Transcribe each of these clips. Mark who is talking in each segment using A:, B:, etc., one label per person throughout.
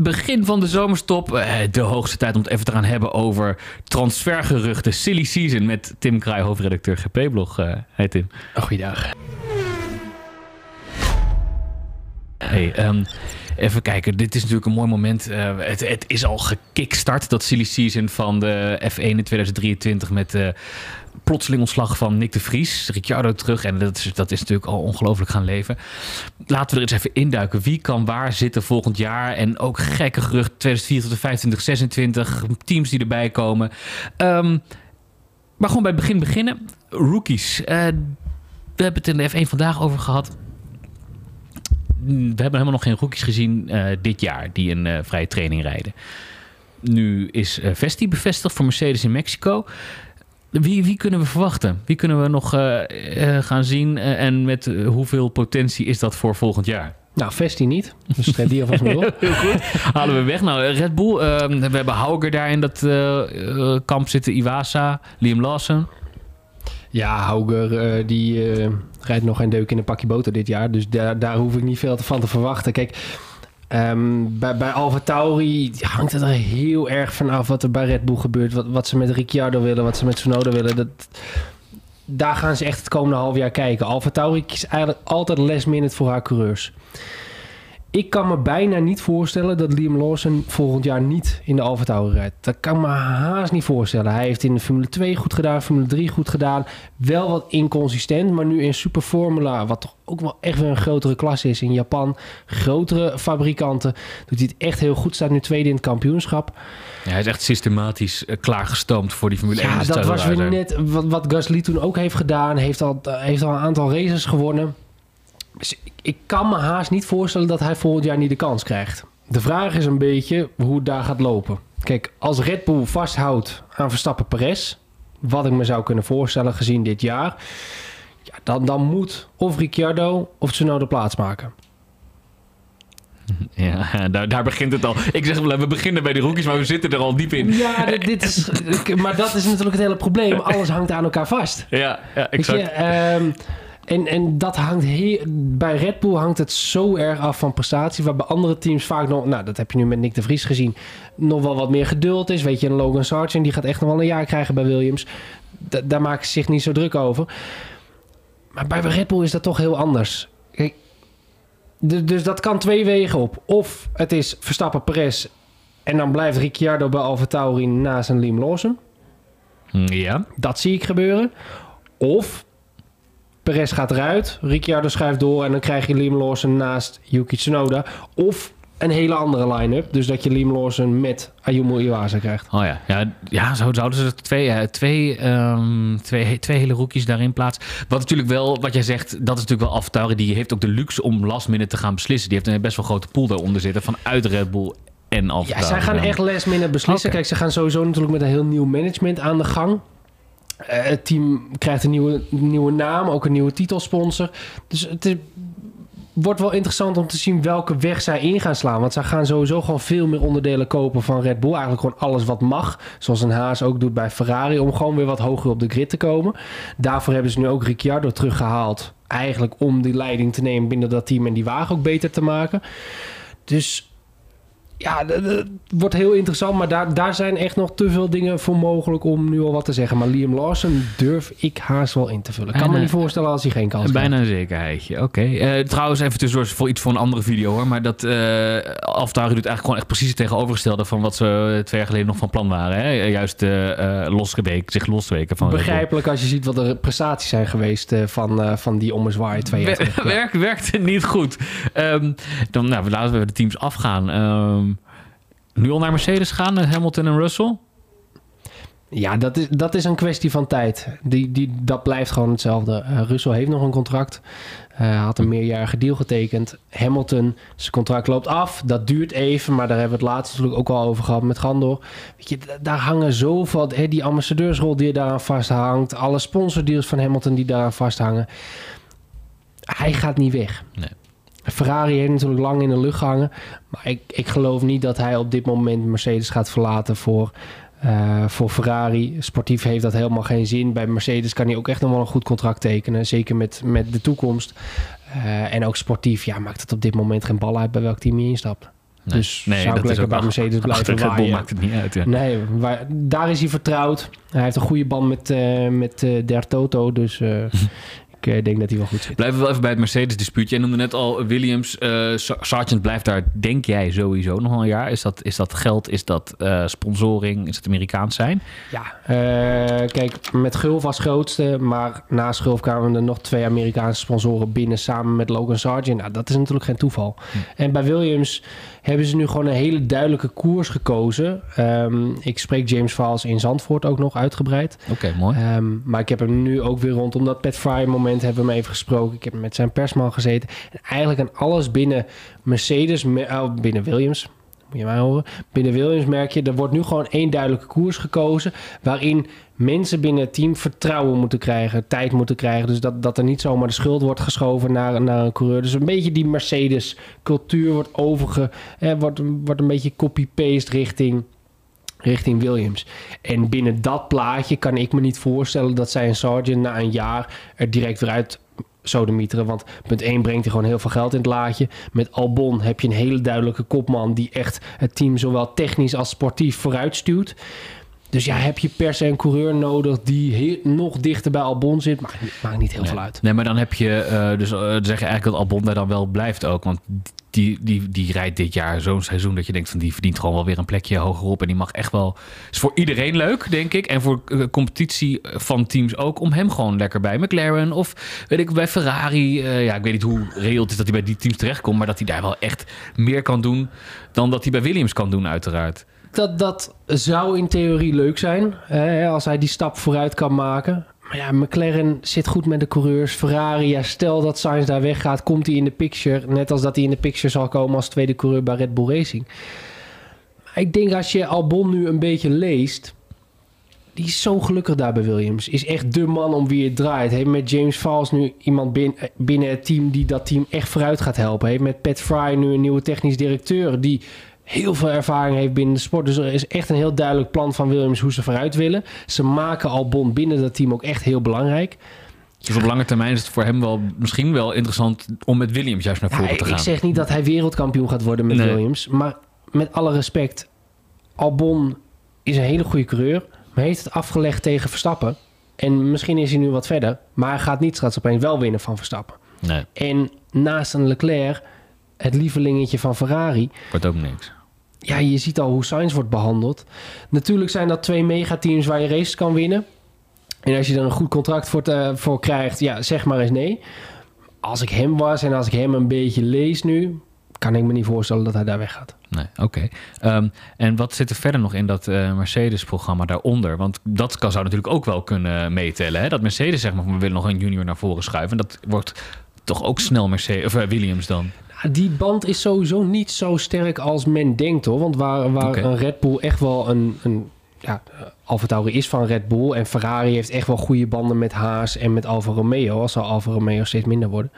A: begin van de zomerstop. Eh, de hoogste tijd om het even te gaan hebben over transfergeruchten. Silly Season met Tim Kraai, hoofdredacteur GP-blog. Uh, hey Tim.
B: Goeiedag.
A: Hey, um, even kijken. Dit is natuurlijk een mooi moment. Uh, het, het, is al gekickstart, dat silly season van de F1 in 2023 met uh, plotseling ontslag van Nick de Vries. Ricciardo terug en dat is, dat is natuurlijk al ongelooflijk gaan leven. Laten we er eens even induiken. Wie kan waar zitten volgend jaar? En ook gekke gerucht 2024, 25, 26. Teams die erbij komen. Um, maar gewoon bij het begin beginnen. Rookies. Uh, we hebben het in de F1 vandaag over gehad we hebben helemaal nog geen rookies gezien uh, dit jaar die een uh, vrije training rijden. Nu is Vesti bevestigd voor Mercedes in Mexico. Wie, wie kunnen we verwachten? Wie kunnen we nog gaan zien? en met hoeveel potentie is dat voor volgend jaar?
B: Nou, Vesti niet. Dus schrijf die alvast op.
A: Heel goed. Halen we weg. Nou, Red Bull. we hebben Hauger daar in dat kamp zitten. Iwasa, Liam Lawson.
B: Ja, Hauger uh, die uh, rijdt nog geen deuk in een pakje boter dit jaar. Dus daar, daar hoef ik niet veel van te verwachten. Kijk, um, bij, bij Alfa Tauri hangt het er heel erg vanaf wat er bij Red Bull gebeurt. Wat, wat ze met Ricciardo willen, wat ze met Tsunoda willen. Dat, daar gaan ze echt het komende half jaar kijken. Alfa Tauri kiest eigenlijk altijd last minute voor haar coureurs. Ik kan me bijna niet voorstellen dat Liam Lawson volgend jaar niet in de Alfa Tauri rijdt. Dat kan me haast niet voorstellen. Hij heeft in de Formule 2 goed gedaan, Formule 3 goed gedaan. Wel wat inconsistent, maar nu in Super Formula, wat toch ook wel echt weer een grotere klasse is in Japan. Grotere fabrikanten. Doet hij het echt heel goed. Staat nu tweede in het kampioenschap.
A: Ja, hij is echt systematisch uh, klaargestoomd voor die Formule 1.
B: Ja, dat was weer net wat, wat Gasly toen ook heeft gedaan. Heeft al, heeft al een aantal races gewonnen. Dus ik, kan me haast niet voorstellen dat hij volgend jaar niet de kans krijgt. De vraag is een beetje hoe het daar gaat lopen. Kijk, als Red Bull vasthoudt aan Verstappen Perez, wat ik me zou kunnen voorstellen gezien dit jaar, ja, dan, dan moet of Ricciardo of Tsunoda plaatsmaken.
A: Ja, daar, daar begint het al. Ik zeg, we beginnen bij de rookies, maar we zitten er al diep in.
B: Ja, dit, is, maar dat is natuurlijk het hele probleem. Alles hangt aan elkaar vast.
A: Ja, ja exact.
B: Je, um, en, en dat hangt heel, bij Red Bull hangt het zo erg af van prestatie. Waar bij andere teams vaak nog, nou dat heb je nu met Nick de Vries gezien, nog wel wat meer geduld is. Weet je, een Logan Sargent die gaat echt nog wel een jaar krijgen bij Williams. daar maken ze zich niet zo druk over. Maar bij Red Bull is dat toch heel anders. Kijk, dus dat kan twee wegen op. Of het is Verstappen Perez en dan blijft Ricciardo bij Alfa Tauri naast een Liam Lawson.
A: Ja.
B: Dat zie ik gebeuren. Of Perez gaat eruit, Ricciardo schuift door en dan krijg je Liam Lawson naast Yuki Tsunoda. Of een hele andere line-up. Dus dat je Liam Lawson met Ayumu Iwasa krijgt.
A: Oh ja, ja, ja zo zouden ze twee, uh, twee, um, twee, twee hele rookies daarin plaatsen. Wat natuurlijk wel, wat jij zegt, dat is natuurlijk wel Aftari. Die heeft ook de luxe om last minute te gaan beslissen. Die heeft een best wel grote pool daaronder zitten vanuit Red Bull en Alfa.
B: Ja, zij gaan echt last minute beslissen. Kijk, ze gaan sowieso natuurlijk met een heel nieuw management aan de gang. Uh, het team krijgt een nieuwe, nieuwe naam, ook een nieuwe titelsponsor. Dus het is, wordt wel interessant om te zien welke weg zij in gaan slaan. Want zij gaan sowieso gewoon veel meer onderdelen kopen van Red Bull. Eigenlijk gewoon alles wat mag. Zoals een Haas ook doet bij Ferrari. Om gewoon weer wat hoger op de grid te komen. Daarvoor hebben ze nu ook Ricciardo teruggehaald. Eigenlijk om die leiding te nemen binnen dat team. En die wagen ook beter te maken. Dus ja, het wordt heel interessant. Maar daar, daar zijn echt nog te veel dingen voor mogelijk om nu al wat te zeggen. Maar Liam Lawson durf ik haast wel in te vullen. Ik kan me niet voorstellen als hij geen kans heeft.
A: Bijna een zekerheidje, oké. Okay. Uh, trouwens, even tussendoor voor iets voor een andere video hoor. Maar dat uh, doet eigenlijk gewoon echt precies het tegenovergestelde... van wat ze twee jaar geleden nog van plan waren. Hè? Juist uh, zich losweken van...
B: Begrijpelijk als je ziet wat de prestaties zijn geweest... Van, van die ommezwaai twee jaar
A: geleden. Werkt, werkt niet goed. Um, dan nou, laten we de teams afgaan. Um, nu al naar Mercedes gaan, Hamilton en Russell?
B: Ja, dat is, dat is een kwestie van tijd. Die, die, dat blijft gewoon hetzelfde. Uh, Russell heeft nog een contract. Uh, had een meerjarige deal getekend. Hamilton, zijn contract loopt af. Dat duurt even, maar daar hebben we het laatst natuurlijk ook al over gehad met Gandor. Weet je, daar hangen zoveel... Hè, die ambassadeursrol die daaraan vasthangt. Alle sponsordeals van Hamilton die daaraan vasthangen. Hij gaat niet weg.
A: Nee.
B: Ferrari heeft natuurlijk lang in de lucht gehangen. Maar ik, ik geloof niet dat hij op dit moment Mercedes gaat verlaten voor, uh, voor Ferrari. Sportief heeft dat helemaal geen zin. Bij Mercedes kan hij ook echt nog wel een goed contract tekenen. Zeker met, met de toekomst. Uh, en ook sportief ja, maakt het op dit moment geen bal uit bij welk team hij instapt.
A: Nee.
B: Dus
A: Nee,
B: zou
A: dat
B: ik
A: is
B: lekker
A: ook
B: bij Mercedes blijven waaien.
A: maakt het niet uit. Ja.
B: Nee, waar, daar is hij vertrouwd. Hij heeft een goede band met, eh met eh, Der Toto. Dus eh, ik eh, denk dat hij wel goed zit.
A: Blijven we wel even bij het Mercedes-dispuutje. Je noemde net al Williams. Sa- Sargent blijft daar, denk jij, sowieso nog een jaar. Is dat, is dat geld? Is dat eh, sponsoring? Is het Amerikaans zijn?
B: Ja, kijk, met Gulf als grootste. Maar na Gulf kwamen er nog twee Amerikaanse sponsoren binnen samen met Logan Sargent. Nou, dat is natuurlijk geen toeval. En bij Williams hebben ze nu gewoon een hele duidelijke koers gekozen. Ehm, ik spreek James Vals in Zandvoort ook nog uitgebreid.
A: Oké, mooi.
B: Ehm, maar ik heb hem nu ook weer rondom dat Pat Fry moment hebben we hem even gesproken. Ik heb met zijn persman gezeten. En eigenlijk aan alles binnen Mercedes, me- oh, binnen Williams, je horen. Binnen Williams merk je, er wordt nu gewoon één duidelijke koers gekozen. Waarin mensen binnen het team vertrouwen moeten krijgen, tijd moeten krijgen. Dus dat, dat er niet zomaar de schuld wordt geschoven naar, naar een coureur. Dus een beetje die Mercedes cultuur wordt overge... Eh, wordt, wordt een beetje copy-paste richting richting Williams. En binnen dat plaatje kan ik me niet voorstellen dat zij een Sargent na een jaar er direct weer uit sodemieteren. Want punt 1 brengt hij gewoon heel veel geld in het laadje. Met Albon heb je een hele duidelijke kopman die echt het team zowel technisch als sportief vooruit stuwt. Dus ja, heb je per se een coureur nodig die heel- nog dichter bij Albon zit. Maakt, maakt niet heel veel uit.
A: Nee, maar dan heb je, eh, dus eh, dan zeg je eigenlijk dat Albon daar dan wel blijft ook. Want die, die, die rijdt dit jaar zo'n seizoen dat je denkt van die verdient gewoon wel weer een plekje hogerop. En die mag echt wel, is voor iedereen leuk, denk ik. En voor eh, competitie van teams ook, om hem gewoon lekker bij McLaren of weet ik bij Ferrari. eh, ja, ik weet niet hoe reëel het is dat hij bij die teams terechtkomt, maar dat hij daar wel echt meer kan doen dan dat hij bij Williams kan doen, uiteraard.
B: Dat, dat zou in theorie leuk zijn. Hè, als hij die stap vooruit kan maken. Maar ja, McLaren zit goed met de coureurs. Ferrari, ja, stel dat Sainz daar weggaat, komt hij in de picture. Net als dat hij in de picture zal komen als tweede coureur bij Red Bull Racing. Maar ik denk als je Albon nu een beetje leest. Die is zo gelukkig daar bij Williams. Is echt de man om wie het draait. Heeft met James Vals nu iemand bin- binnen het team die dat team echt vooruit gaat helpen. Heeft met Pat Fry nu een nieuwe technisch directeur die heel veel ervaring heeft binnen de sport. Dus er is echt een heel duidelijk plan van Williams hoe ze vooruit willen. Ze maken Albon binnen dat team ook echt heel belangrijk.
A: Dus op lange termijn is het voor hem wel misschien wel interessant om met Williams juist naar voren
B: ik,
A: te gaan.
B: ik zeg niet dat hij wereldkampioen gaat worden met
A: Nee.
B: Williams. Maar met alle respect, Albon is een hele goede coureur. Maar heeft het afgelegd tegen Verstappen. En misschien is hij nu wat verder. Maar hij gaat niet straks opeens wel winnen van Verstappen.
A: Nee,
B: En naast een Leclerc, het lievelingetje van Ferrari...
A: wordt ook niks.
B: Ja, je ziet al hoe Sainz wordt behandeld. Natuurlijk zijn dat twee megateams waar je races kan winnen. En als je er een goed contract voor, voor krijgt, ja, zeg maar eens nee. Als ik hem was en als ik hem een beetje lees nu, kan ik me niet voorstellen dat hij daar weggaat.
A: Nee, oké. Ehm, en wat zit er verder nog in dat eh, Mercedes-programma daaronder? Want dat kan, zou natuurlijk ook wel kunnen meetellen. Hè? Dat Mercedes zegt maar, we willen nog een junior naar voren schuiven. En dat wordt toch ook snel Mercedes, of, eh, Williams dan.
B: Die band is sowieso niet zo sterk als men denkt hoor. Want waar, waar een Red Bull echt wel een. een ja, Alfa Tauri is van Red Bull. En Ferrari heeft echt wel goede banden met Haas en met Alfa Romeo. Al zal Alfa Romeo steeds minder worden.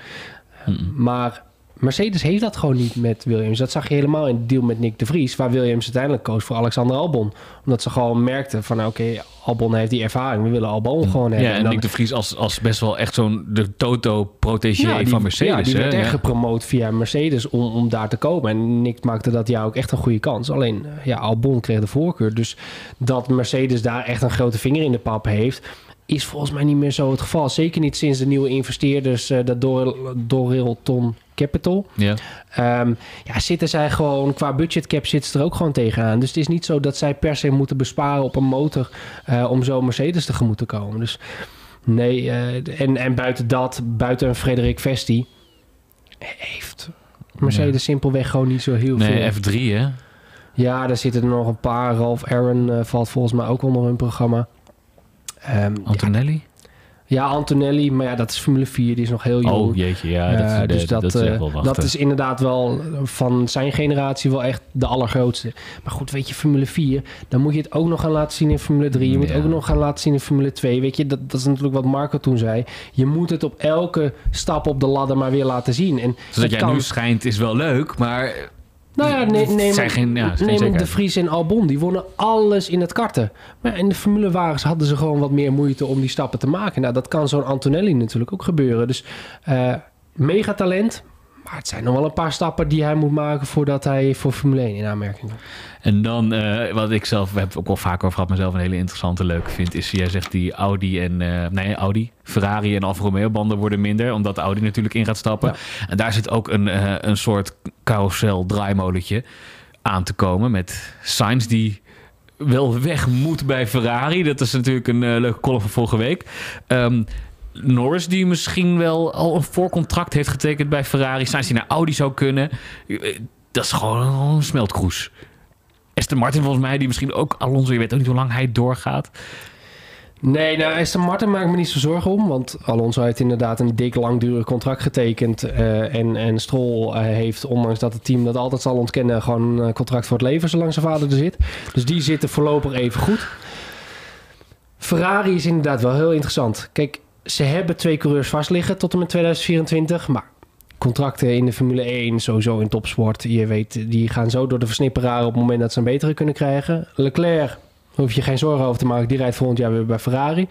B: Maar Mercedes heeft dat gewoon niet met Williams. Dat zag je helemaal in de deal met Nick de Vries. Waar Williams uiteindelijk koos voor Alexander Albon. Omdat ze gewoon merkten van nou, oké, Albon heeft die ervaring. We willen Albon gewoon hebben.
A: Ja, en
B: dan-
A: Nick de Vries als, als best wel echt zo'n de Toto-protégé
B: ja,
A: van Mercedes.
B: Ja, die
A: hè?
B: werd echt
A: Ja.
B: gepromoot via Mercedes om, om daar te komen. En Nick maakte dat jaar ook echt een goede kans. Alleen, ja, Albon kreeg de voorkeur. Dus dat Mercedes daar echt een grote vinger in de pap heeft... is volgens mij niet meer zo het geval. Zeker niet sinds de nieuwe investeerders, eh dat Dor- Dorilton Capital...
A: Ja.
B: Ehm, ja, zitten zij gewoon qua budgetcap zitten ze er ook gewoon tegenaan. Dus het is niet zo dat zij per se moeten besparen op een motor eh, om zo Mercedes tegemoet te komen. Dus nee, eh, en, en buiten dat, buiten een Frederik Vesti, heeft Mercedes simpelweg gewoon niet zo heel veel.
A: Nee, F3 hè?
B: Ja, daar zitten er nog een paar. Ralph Aaron eh, valt volgens mij ook onder hun programma. Ehm,
A: Antonelli?
B: Ja, Antonelli, maar ja, dat is Formule 4, die is nog heel jong.
A: Oh jeetje, ja. Dat,
B: Eh, dus dat,
A: dat, is
B: eh,
A: wel wachten.
B: dat is inderdaad wel van zijn generatie wel echt de allergrootste. Maar goed, weet je, Formule 4, dan moet je het ook nog gaan laten zien in Formule 3. Je moet ook nog gaan laten zien in Formule 2. Weet je, dat, dat is natuurlijk wat Marco toen zei. Je moet het op elke stap op de ladder maar weer laten zien. En
A: Zodat jij
B: kan-
A: nu schijnt is wel leuk, maar
B: nou ja, nee, nee,
A: zijn geen, ja, geen
B: neem De. Vries en Albon, die wonnen alles in het karten. Maar in de formulewagens hadden ze gewoon wat meer moeite om die stappen te maken. Nou, dat kan zo'n Antonelli natuurlijk ook gebeuren. Dus eh megatalent, Maar het zijn nog wel een paar stappen die hij moet maken voordat hij voor Formule 1 in aanmerking komt.
A: En dan, eh, wat ik zelf, het ook wel vaker over gehad, mezelf een hele interessante, leuke vind, is, jij zegt die Audi en, eh, nee, Audi, Ferrari en Alfa Romeo banden worden minder, omdat Audi natuurlijk in gaat stappen. En daar zit ook een, eh, een soort carousel draaimolentje aan te komen met Sainz die wel weg moet bij Ferrari. Dat is natuurlijk een leuke column van vorige week. Um, Norris die misschien wel al een voorcontract heeft getekend bij Ferrari. Sainz die naar Audi zou kunnen. Dat is gewoon een smeltkroes. Aston Martin volgens mij, die misschien ook Alonso, je weet ook niet hoe lang hij doorgaat.
B: Nee, nou, Aston Martin maakt me niet zo zorgen om. Want Alonso heeft inderdaad een dik langdurig contract getekend. Uh, en, en Stroll uh, heeft, ondanks dat het team dat altijd zal ontkennen... gewoon een contract voor het leven zolang zijn vader er zit. Dus die zitten voorlopig even goed. Ferrari is inderdaad wel heel interessant. Kijk, ze hebben twee coureurs vast liggen tot en met 2024. Maar contracten in de Formule 1, sowieso in topsport. Je weet, die gaan zo door de versnipperaar op het moment dat ze een betere kunnen krijgen. Leclerc, hoef je geen zorgen over te maken. Die rijdt volgend jaar weer bij Ferrari.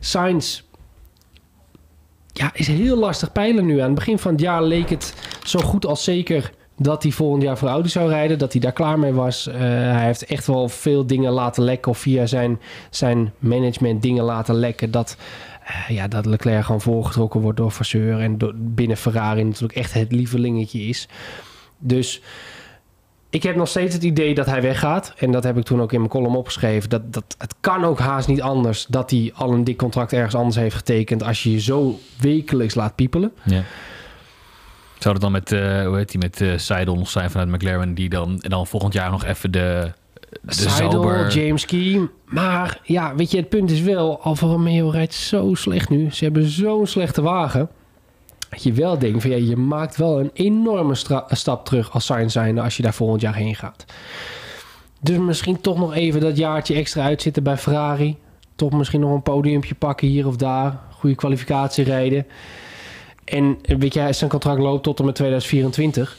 B: Sainz, ja, is heel lastig peilen nu. Aan het begin van het jaar leek het zo goed als zeker dat hij volgend jaar voor Audi zou rijden. Dat hij daar klaar mee was. Uh, hij heeft echt wel veel dingen laten lekken. Of via zijn, zijn management dingen laten lekken. Dat uh, ja, dat Leclerc gewoon voorgetrokken wordt door Vasseur. En binnen Ferrari natuurlijk echt het lievelingetje is. Dus ik heb nog steeds het idee dat hij weggaat. En dat heb ik toen ook in mijn column opgeschreven. Dat, dat, het kan ook haast niet anders dat hij al een dik contract ergens anders heeft getekend. Als je je zo wekelijks laat piepelen.
A: Ja. Zou het dan met, uh, hoe heet die, met uh, Seidel nog zijn vanuit McLaren... die dan, en dan volgend jaar nog even de
B: Seidel, James Key. Maar ja, weet je, het punt is wel... Alfa Romeo rijdt zo slecht nu. Ze hebben zo'n slechte wagen. Dat je wel denkt van ja, je maakt wel een enorme stap terug als Sainz zijnde als je daar volgend jaar heen gaat. Dus misschien toch nog even dat jaartje extra uitzitten bij Ferrari. Toch misschien nog een podiumpje pakken hier of daar. Goede kwalificatie rijden. En weet je, zijn contract loopt tot en met 2024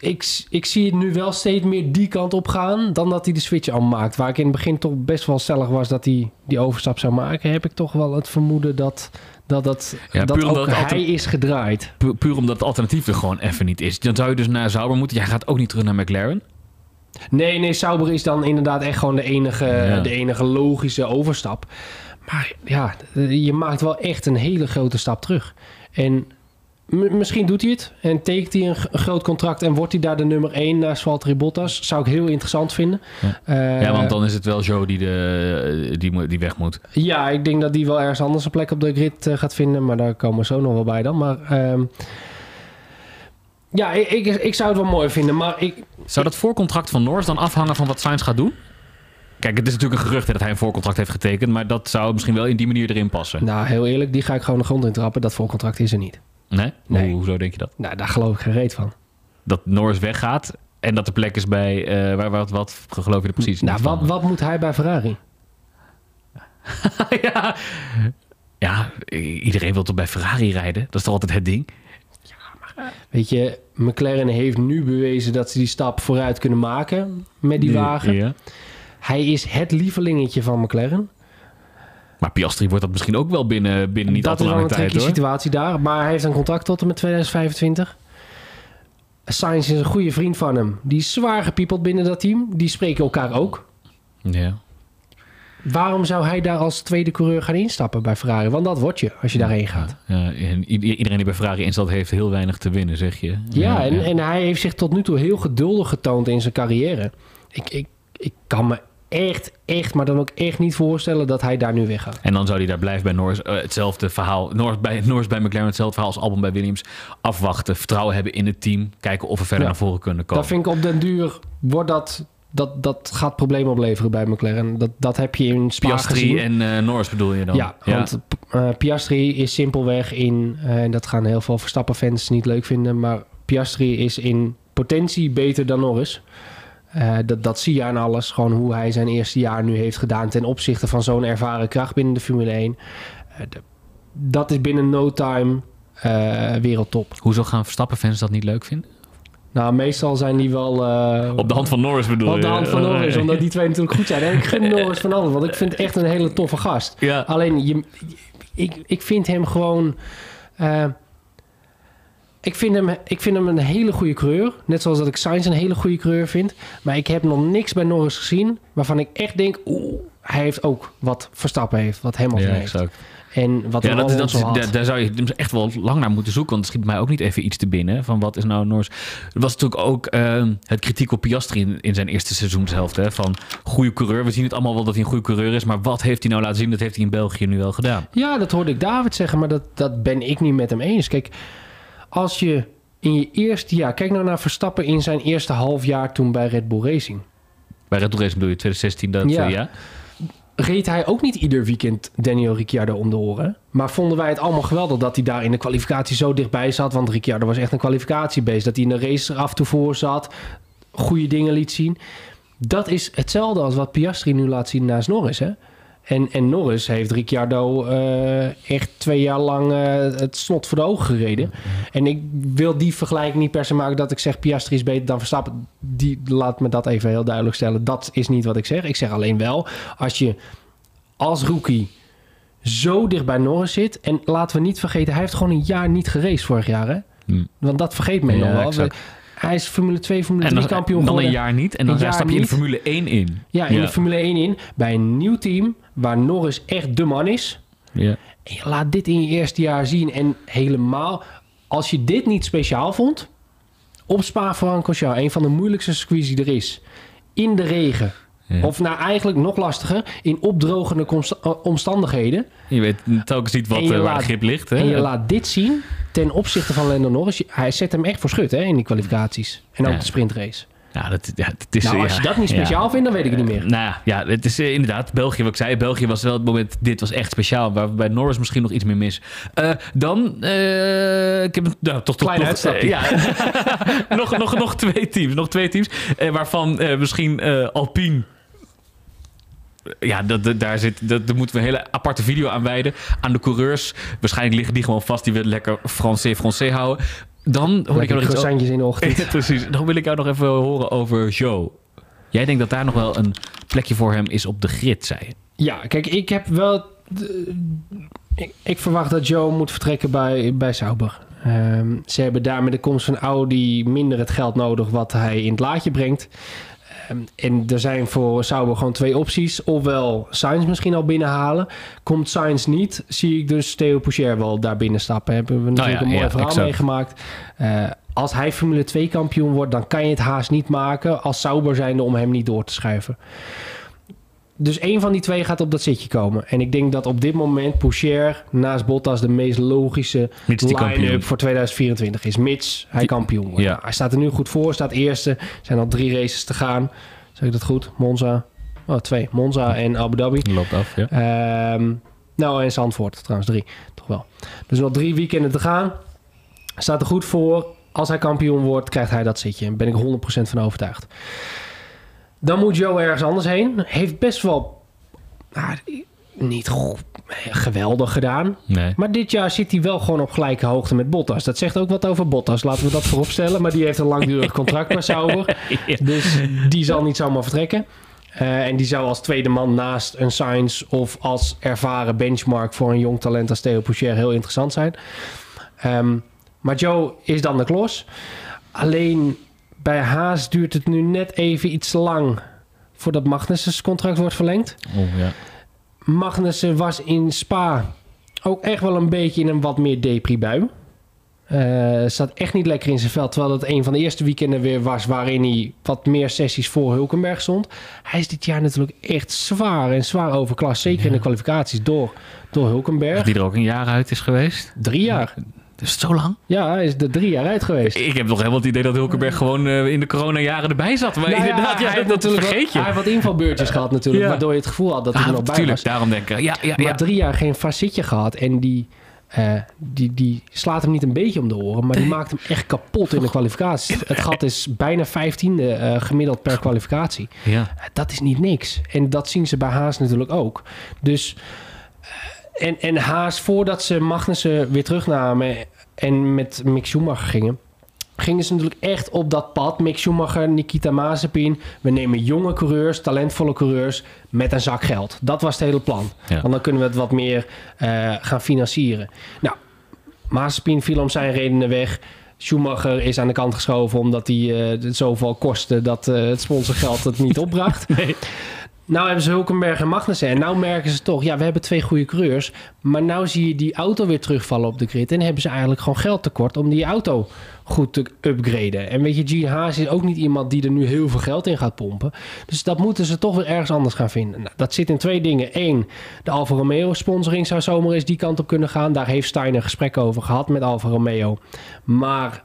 B: ik, ik zie het nu wel steeds meer die kant op gaan dan dat hij de switch al maakt. Waar ik in het begin toch best wel stellig was dat hij die overstap zou maken, heb ik toch wel het vermoeden dat dat, dat, ja, dat ook hij is gedraaid.
A: Puur, puur, omdat het alternatief er gewoon even niet is. Dan zou je dus naar Sauber moeten. Jij gaat ook niet terug naar McLaren.
B: Nee, nee, Sauber is dan inderdaad echt gewoon de enige, de enige logische overstap. Maar ja, je maakt wel echt een hele grote stap terug. En misschien doet hij het en tekent hij een, groot contract en wordt hij daar de nummer 1 naast Valtteri Bottas. Zou ik heel interessant vinden.
A: Ja, uh, ja want dan is het wel Joe die, de, die, die weg moet.
B: Ja, ik denk dat die wel ergens anders een plek op de grid uh, gaat vinden, maar daar komen we zo nog wel bij dan. Maar uh, ja, ik, ik, ik, zou het wel mooi vinden, maar ik...
A: Zou dat voorcontract van Norris dan afhangen van wat Sainz gaat doen? Kijk, het is natuurlijk een gerucht dat hij een voorcontract heeft getekend, maar dat zou misschien wel in die manier erin passen.
B: Nou, heel eerlijk, die ga ik gewoon de grond in trappen. Dat voorcontract is er niet.
A: Nee? nee. Hoe, hoezo denk je dat?
B: Nou, daar geloof ik geen reet van.
A: Dat Norris weggaat en dat de plek is bij... Uh, waar, wat, wat geloof je de precies
B: Nou, wat, wat moet hij bij Ferrari?
A: ja. ja, iedereen wil toch bij Ferrari rijden? Dat is toch altijd het ding?
B: Ja, maar weet je, McLaren heeft nu bewezen dat ze die stap vooruit kunnen maken met die wagen. Ja. Hij is het lievelingetje van McLaren.
A: Maar Piastri wordt dat misschien ook wel binnen, binnen niet al te lange tijd. Dat is
B: een situatie daar. Maar hij heeft een contract tot en met 2025. Sainz is een goede vriend van hem. Die is zwaar gepiepeld binnen dat team. Die spreken elkaar ook.
A: Ja.
B: Waarom zou hij daar als tweede coureur gaan instappen bij Ferrari? Want dat wordt je als je daarheen gaat.
A: Ja, iedereen die bij Ferrari instapt heeft heel weinig te winnen, zeg je.
B: Ja, ja en, en hij heeft zich tot nu toe heel geduldig getoond in zijn carrière. Ik, ik, ik kan me echt, echt, maar dan ook echt niet voorstellen dat hij daar nu weggaat.
A: En dan zou hij daar blijven bij Norris. Uh, hetzelfde verhaal. Norris bij, Norris bij McLaren, hetzelfde verhaal als Albon bij Williams. Afwachten, vertrouwen hebben in het team. Kijken of we verder naar voren kunnen komen.
B: Dat vind ik op den duur, wordt dat... Dat, dat gaat problemen opleveren bij McLaren. Dat, dat heb je in Spa
A: Piastri en uh, Norris bedoel je dan?
B: Ja, want uh, Piastri is simpelweg in... en dat gaan heel veel Verstappen-fans niet leuk vinden... maar Piastri is in potentie beter dan Norris. Uh, dat, dat zie je aan alles. Gewoon hoe hij zijn eerste jaar nu heeft gedaan ten opzichte van zo'n ervaren kracht binnen de Formule 1. Uh, de, dat is binnen no time uh, wereldtop.
A: Hoezo gaan Verstappen-fans dat niet leuk vinden?
B: Nou, meestal zijn die wel...
A: op de hand van Norris bedoel je?
B: Op de hand van Norris, omdat die twee natuurlijk goed zijn. En ik gun Norris van alles, want ik vind het echt een hele toffe gast.
A: Ja.
B: Alleen, je, ik, ik vind hem gewoon ik vind, hem, ik vind hem een hele goede coureur. Net zoals dat ik Sainz een hele goede coureur vind. Maar ik heb nog niks bij Norris gezien waarvan ik echt denk... Oeh, hij heeft ook wat Verstappen heeft, wat Hamilton
A: Ja,
B: heeft.
A: exact.
B: En wat
A: Ja, dat, is- dat,
B: had.
A: daar, daar zou je echt wel lang naar moeten zoeken. Want het schiet mij ook niet even iets te binnen. Van wat is nou Norris? Er was natuurlijk ook eh, het kritiek op Piastri in, in zijn eerste seizoenshelft. Hè, van goede coureur. We zien het allemaal wel dat hij een goede coureur is. Maar wat heeft hij nou laten zien? Dat heeft hij in België nu wel gedaan.
B: Ja, dat hoorde ik David zeggen, maar dat, dat ben ik niet met hem eens. Kijk, als je in je eerste jaar... Kijk nou naar Verstappen in zijn eerste half jaar toen bij Red Bull Racing.
A: Bij Red Bull Racing bedoel je 2016 dat
B: Ja.
A: ja. ja?
B: Reed hij ook niet ieder weekend Daniel Ricciardo om de oren. Maar vonden wij het allemaal geweldig dat hij daar in de kwalificatie zo dichtbij zat. Want Ricciardo was echt een kwalificatiebeest. Dat hij in de race er af en voor zat. Goede dingen liet zien. Dat is hetzelfde als wat Piastri nu laat zien naast Norris. Hè? En, en Norris heeft Ricciardo eh, echt twee jaar lang eh, het slot voor de ogen gereden. En ik wil die vergelijking niet per se maken dat ik zeg Piastri is beter dan Verstappen. Die, laat me dat even heel duidelijk stellen. Dat is niet wat ik zeg. Ik zeg alleen wel, als je als rookie zo dicht bij Norris zit... en laten we niet vergeten, hij heeft gewoon een jaar niet geraced vorig jaar. Hè?
A: Hm.
B: Want dat vergeet men
A: Ja,
B: nog wel. Hij is Formule 2, Formule
A: En
B: 3
A: dan,
B: kampioen
A: dan een
B: geworden.
A: jaar niet. En dan stap je in de. Formule 1 in.
B: Ja, in
A: Ja.
B: de Formule 1 in. Bij een nieuw team waar Norris echt de man is...
A: Ja.
B: En je laat dit in je eerste jaar zien. En helemaal, als je dit niet speciaal vond... op Spa-Francorchamps, een van de moeilijkste circuits die er is... in de regen...
A: Ja.
B: Of nou eigenlijk nog lastiger, in opdrogende eh, omstandigheden.
A: Je weet telkens niet wat, eh, waar grip ligt. Hè?
B: En je laat dit zien ten opzichte van Lando Norris. Hij zet hem echt voor schut hè, in die kwalificaties. En ook
A: Ja.
B: de sprintrace.
A: Ja, dat, ja, het is,
B: Nou, als je
A: ja,
B: dat niet
A: ja.
B: speciaal vindt, dan weet ik het niet meer.
A: Nou ja, het is eh, inderdaad België, wat ik zei. België was wel het moment, dit was echt speciaal. Waar bij Norris misschien nog iets meer mis. Eh, dan, eh, ik heb nou, toch, toch
B: Klein
A: nog, ja. nog, nog, nog twee teams. Nog twee teams. waarvan misschien Alpine. Ja, dat, dat- daar, zit, dat, daar moeten we een hele aparte video aan wijden. Aan de coureurs. Waarschijnlijk liggen die gewoon vast. Die willen lekker Français, Français houden. Dan hoor ik jou nog iets
B: in de ochtend.
A: ja, precies. Dan wil ik jou nog even horen over Joe. Jij denkt dat daar nog wel een plekje voor hem is op de grid, zei je.
B: Ja, kijk, ik heb wel... Ik, ik verwacht dat Joe moet vertrekken bij, bij Sauber. Ehm, ze hebben daar met de komst van Audi minder het geld nodig wat hij in het laadje brengt. Ehm, en er zijn voor Sauber gewoon twee opties. Ofwel Sainz misschien al binnenhalen. Komt Sainz niet, zie ik dus Theo Poucher wel daar binnen stappen. Hebben we natuurlijk
A: ja,
B: een mooi
A: ja,
B: verhaal meegemaakt. Eh, als hij Formule 2 kampioen wordt, dan kan je het haast niet maken als Sauber zijnde om hem niet door te schuiven. Dus één van die twee gaat op dat zitje komen. En ik denk dat op dit moment Poucher naast Bottas de meest logische line-up voor 2024 is. Mits hij
A: Die-
B: kampioen wordt.
A: ja.
B: Hij staat er nu goed voor, staat eerste. Er zijn al drie races te gaan. Zeg ik dat goed? Monza. Oh, twee. Monza en Abu Dhabi.
A: Loopt af, ja.
B: Ehm, nou, en Zandvoort trouwens drie. Toch wel. Dus nog drie weekenden te gaan. Staat er goed voor. Als hij kampioen wordt, krijgt hij dat zitje. Daar ben ik 100% van overtuigd. Dan moet Joe ergens anders heen. Heeft best wel nou, niet geweldig gedaan.
A: Nee.
B: Maar dit jaar zit hij wel gewoon op gelijke hoogte met Bottas. Dat zegt ook wat over Bottas. Laten we dat vooropstellen. Maar die heeft een langdurig contract bij Sauber.
A: Ja.
B: Dus die zal niet zomaar vertrekken. Eh, en die zou als tweede man naast een Sainz of als ervaren benchmark voor een jong talent als Theo Poucher heel interessant zijn. Ehm, maar Joe is dan de klos. Alleen bij Haas duurt het nu net even iets lang voordat Magnussen's contract wordt verlengd.
A: Oh, ja.
B: Magnussen was in Spa ook echt wel een beetje in een wat meer depri-bui. Eh, zat echt niet lekker in zijn veld. Terwijl het een van de eerste weekenden weer was waarin hij wat meer sessies voor Hulkenberg stond. Hij is dit jaar natuurlijk echt zwaar en zwaar overklas. Zeker in de kwalificaties door, door Hulkenberg.
A: Die er ook een jaar uit is geweest.
B: Drie jaar.
A: Is het zo lang?
B: Ja, hij is er drie jaar uit geweest.
A: Ik heb toch helemaal het idee dat Hulkenberg gewoon eh, in de coronajaren erbij zat. Maar
B: Nou ja,
A: inderdaad, ja,
B: hij
A: dat,
B: heeft natuurlijk
A: vergeet
B: wat-
A: je.
B: Hij heeft wat invalbeurtjes gehad natuurlijk.
A: Ja.
B: Waardoor je het gevoel had dat hij
A: Ah,
B: er nog bij
A: tuurlijk,
B: was.
A: daarom denk ik. Ja, ja,
B: Maar
A: ja.
B: drie jaar geen zitje gehad. En die, eh, die, die slaat hem niet een beetje om de oren. Maar die maakt hem echt kapot in de kwalificatie. Het gat is bijna vijftiende eh, gemiddeld per kwalificatie.
A: ja.
B: Dat is niet niks. En dat zien ze bij Haas natuurlijk ook. Dus... en, en Haas, voordat ze Magnussen weer terugnamen... en met Mick Schumacher gingen... gingen ze natuurlijk echt op dat pad. Mick Schumacher, Nikita Mazepin. We nemen jonge coureurs, talentvolle coureurs... met een zak geld. Dat was het hele plan.
A: Ja.
B: Want dan kunnen we het wat meer eh, gaan financieren. Nou, Mazepin viel om zijn redenen weg. Schumacher is aan de kant geschoven omdat hij het zoveel kostte dat eh, het sponsorgeld het niet opbracht.
A: Nee.
B: Nou hebben ze Hulkenberg en Magnussen. En nou merken ze toch, ja, we hebben twee goede coureurs. Maar nou zie je die auto weer terugvallen op de grid. En hebben ze eigenlijk gewoon geld tekort om die auto goed te upgraden. En weet je, Gene Haas is ook niet iemand die er nu heel veel geld in gaat pompen. Dus dat moeten ze toch weer ergens anders gaan vinden. Nou, dat zit in twee dingen. Eén, de Alfa Romeo sponsoring zou zomaar eens die kant op kunnen gaan. Daar heeft Steiner gesprek over gehad met Alfa Romeo. Maar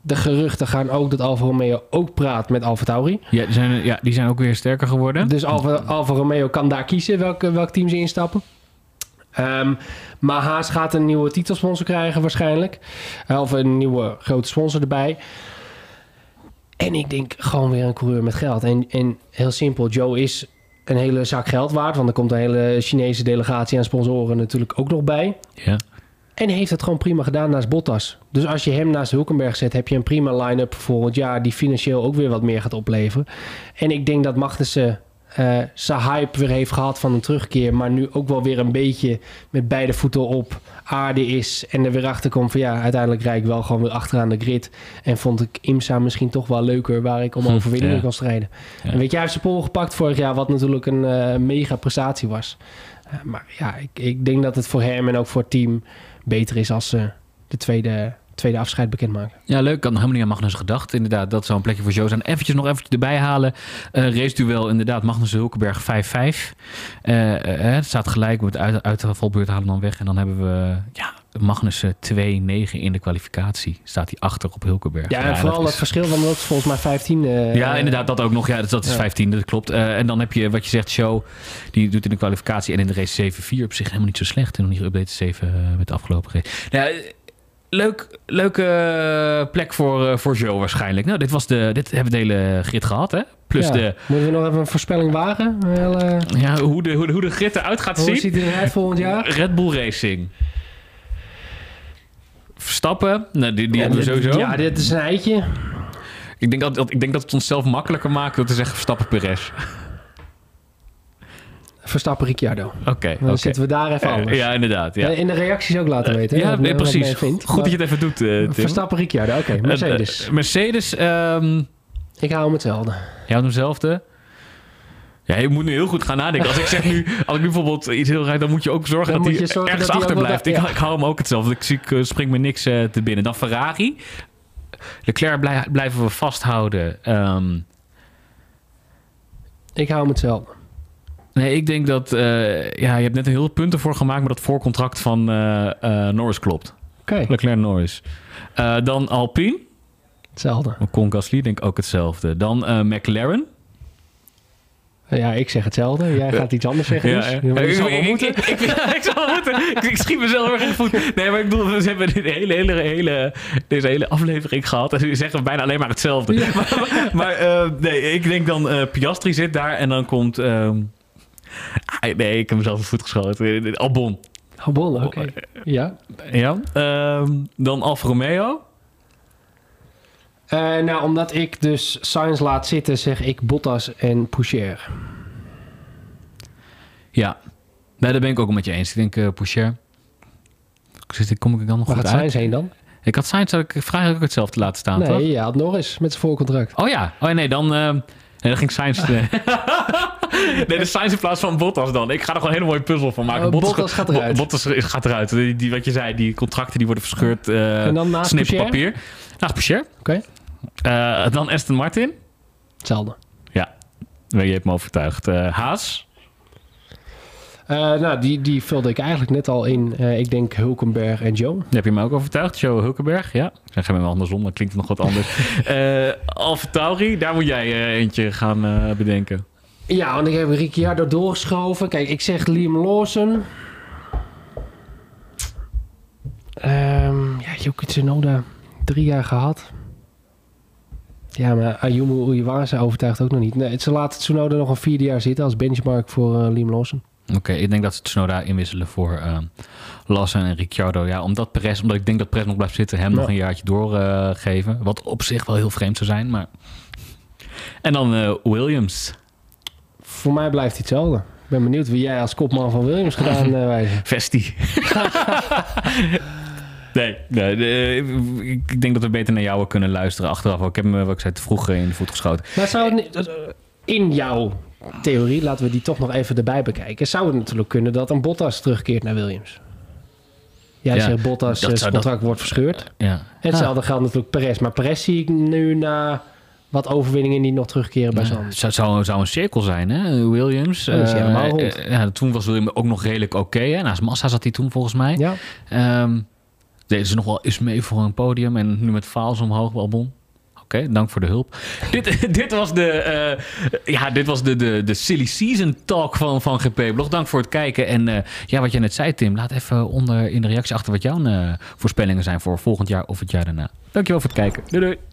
B: de geruchten gaan ook dat Alfa Romeo ook praat met Alfa Tauri.
A: Ja, die zijn, ja, die zijn ook weer sterker geworden.
B: Dus Alfa, Alfa Romeo kan daar kiezen welk, welk team ze instappen. Ehm, maar Haas gaat een nieuwe titelsponsor krijgen waarschijnlijk. Eh, Of een nieuwe grote sponsor erbij. En ik denk gewoon weer een coureur met geld. En, en heel simpel, Joe is een hele zak geld waard. Want er komt een hele Chinese delegatie aan sponsoren natuurlijk ook nog bij.
A: Ja.
B: En heeft het gewoon prima gedaan naast Bottas. Dus als je hem naast Hulkenberg zet, heb je een prima line-up voor volgend jaar... die financieel ook weer wat meer gaat opleveren. En ik denk dat Magnussen eh zijn hype weer heeft gehad van een terugkeer... maar nu ook wel weer een beetje met beide voeten op aarde is... en er weer achter komt van ja, uiteindelijk rijd ik wel gewoon weer achteraan de grid... en vond ik IMSA misschien toch wel leuker... waar ik om
A: Hm,
B: overwinningen
A: ja.
B: kon strijden.
A: Ja.
B: En weet je, hij heeft zijn pol gepakt vorig jaar... wat natuurlijk een eh, mega prestatie was. Eh, maar ja, ik, ik denk dat het voor hem en ook voor het team beter is als ze de tweede, tweede afscheid bekendmaken.
A: Ja, leuk. Nog helemaal niet aan Magnus gedacht. Inderdaad, dat zou een plekje voor Joe zijn. Eventjes nog eventjes erbij halen. Eh race duel, inderdaad. Magnus Hulkenberg 5-5. Eh, eh, het staat gelijk. Met uit, uitvalbeurt halen dan weg. En dan hebben we ja, Magnussen 2-9 in de kwalificatie. Staat hij achter op Hulkenberg.
B: Ja, en vooral dat,
A: is-
B: verschil, want dat is volgens mij 15. eh,
A: Ja, inderdaad, dat ook nog. Ja, dat, dat is
B: Ja.
A: 15, dat klopt. Eh, en dan heb je wat je zegt, Show. Die doet in de kwalificatie en in de race 7-4 op zich helemaal niet zo slecht. En nog niet geüpdate 7 eh, met de afgelopen race. Nou, leuk, leuke eh, plek voor, eh, voor Joe waarschijnlijk. Nou, dit, was de, dit hebben we de hele grid gehad, hè? Plus
B: Ja.
A: de,
B: Moeten we nog even een voorspelling wagen? Wel, eh,
A: ja, hoe, de, hoe, de, hoe de grid eruit gaat
B: hoe
A: zien.
B: ziet het eruit volgend jaar?
A: Red Bull Racing. Verstappen, nou, die, die hebben we sowieso.
B: Ja, dit is een eitje.
A: ik, denk dat, dat, ik denk dat het onszelf makkelijker maakt door te zeggen Verstappen Perez.
B: Verstappen Ricciardo.
A: Oké,
B: Dan zitten we daar even
A: Eh,
B: anders.
A: Ja, inderdaad. Ja.
B: Eh, In de reacties ook laten weten. hè,
A: ja, nee, precies.
B: vindt.
A: Goed dat je het even doet, eh, Tim.
B: Verstappen Ricciardo, oké. Mercedes.
A: Eh, eh, Mercedes, ehm
B: ik hou hem hetzelfde.
A: ja, dezelfde. Ja, je moet nu heel goed gaan nadenken. Als ik zeg nu, als ik nu bijvoorbeeld iets heel rijd, dan moet je ook zorgen
B: Dan
A: dat hij
B: zorgen
A: ergens achterblijft.
B: daar-
A: Ik, ik hou hem ook hetzelfde. Ik, zie, ik eh, spring me niks eh, te binnen. Dan Ferrari. Leclerc blij- blijven we vasthouden. Ehm,
B: Ik hou hem hetzelfde.
A: nee, ik denk dat... eh, ja, je hebt net een heel punten voor gemaakt... maar dat voorcontract van Norris klopt.
B: Oké,
A: Leclerc Norris. Dan Alpine.
B: hetzelfde.
A: Con Gasly denk ik ook hetzelfde. Dan McLaren.
B: Ja, ik zeg hetzelfde. Jij gaat iets anders zeggen. dus.
A: ja.
B: Je zal wel
A: ik,
B: moeten.
A: Ik, ik, ik, ik zal moeten. Ik, schiet mezelf erg in de voet. Nee, maar ik bedoel, we hebben dit hele, hele, hele, deze hele aflevering gehad. En we zeggen bijna alleen maar hetzelfde. Maar, maar eh, nee, ik denk dan eh, Piastri zit daar en dan komt... ehm, ah, nee, ik heb mezelf in de voet geschoten. Albon.
B: Oh, bon, oké. Ja.
A: Ja. Ehm, dan Alfa Romeo.
B: Eh, nou, omdat ik dus Sainz laat zitten, zeg ik Bottas en Poucher.
A: Ja. Nee, daar ben ik ook met je eens. Ik denk uh, Poucher. Kom ik dan nog
B: Waar
A: goed
B: gaat
A: uit?
B: Heen dan?
A: Ik had Sainz had ik vraag ook hetzelfde laten staan, toch?
B: Nee, je had Norris met zijn voorcontract.
A: Oh ja. Oh nee, dan, eh, nee, dan ging Sainz... eh, nee, de Sainz in plaats van Bottas dan. Ik ga er gewoon een hele mooie puzzel van maken.
B: Oh, Bottas gaat eruit.
A: Bo- Bottas gaat eruit. Die, die, wat je zei, die contracten die worden verscheurd. eh
B: En dan naast
A: snippen
B: Poucher?
A: papier. Naast Poucher.
B: Oké.
A: Eh, dan Aston Martin.
B: Hetzelfde.
A: Ja, je hebt me overtuigd. Eh, Haas.
B: Eh, nou, die, die vulde ik eigenlijk net al in. Ik denk Hulkenberg en Joe.
A: Heb je me ook overtuigd. Joe Hulkenberg, ja. Ik zeg hem wel andersom, dan klinkt het nog wat anders. Alfa Tauri, daar moet jij eentje gaan bedenken.
B: Ja, want ik heb Ricciardo doorgeschoven. Kijk, ik zeg Liam Lawson. Ehm ja, Yuki Tsunoda. Drie jaar gehad. Ja, maar Ayumu Iwasa overtuigt ook nog niet. Nee, ze laten Tsunoda nog een vierde jaar zitten als benchmark voor eh, Liam Lawson.
A: Oké, ik denk dat ze Tsunoda inwisselen voor uh, Lawson en Ricciardo. Ja, omdat, Perez, omdat ik denk dat Perez nog blijft zitten, hem
B: Ja.
A: nog een jaartje doorgeven. wat op zich wel heel vreemd zou zijn, maar... En dan eh, Williams.
B: Voor mij blijft hij hetzelfde. Ik ben benieuwd wie jij als kopman van Williams gedaan eh wijzen.
A: Vesti. Nee, nee, nee, ik denk dat we beter naar jou kunnen luisteren achteraf. Ik heb hem, wat ik zei, te vroeg in de voet geschoten.
B: Maar zou het niet, eh, in jouw theorie, laten we die toch nog even erbij bekijken, zou het natuurlijk kunnen dat een Bottas terugkeert naar Williams? Jij
A: Ja,
B: zegt Bottas
A: dat
B: eh,
A: zou
B: contract wordt verscheurd.
A: Ja.
B: En hetzelfde geldt natuurlijk Perez. Maar Perez zie ik nu na wat overwinningen niet nog terugkeren bij
A: Ja,
B: zo'n...
A: zou, zou, zou een cirkel zijn, hè? Williams.
B: Ja, dat is
A: eh, eh, ja, toen was Williams ook nog redelijk oké. hè? Naast Massa zat hij toen volgens mij.
B: Ja,
A: Ehm deze is nog wel eens mee voor een podium. En nu met faals omhoog, Albon. Oké, dank voor de hulp. dit, dit was de, eh, ja, dit was de, de, de silly season talk van, van GP Blog. Dank voor het kijken. En eh, ja, wat je net zei, Tim. Laat even onder in de reactie achter wat jouw eh, voorspellingen zijn voor volgend jaar of het jaar daarna. Dankjewel voor het kijken. Doei doei.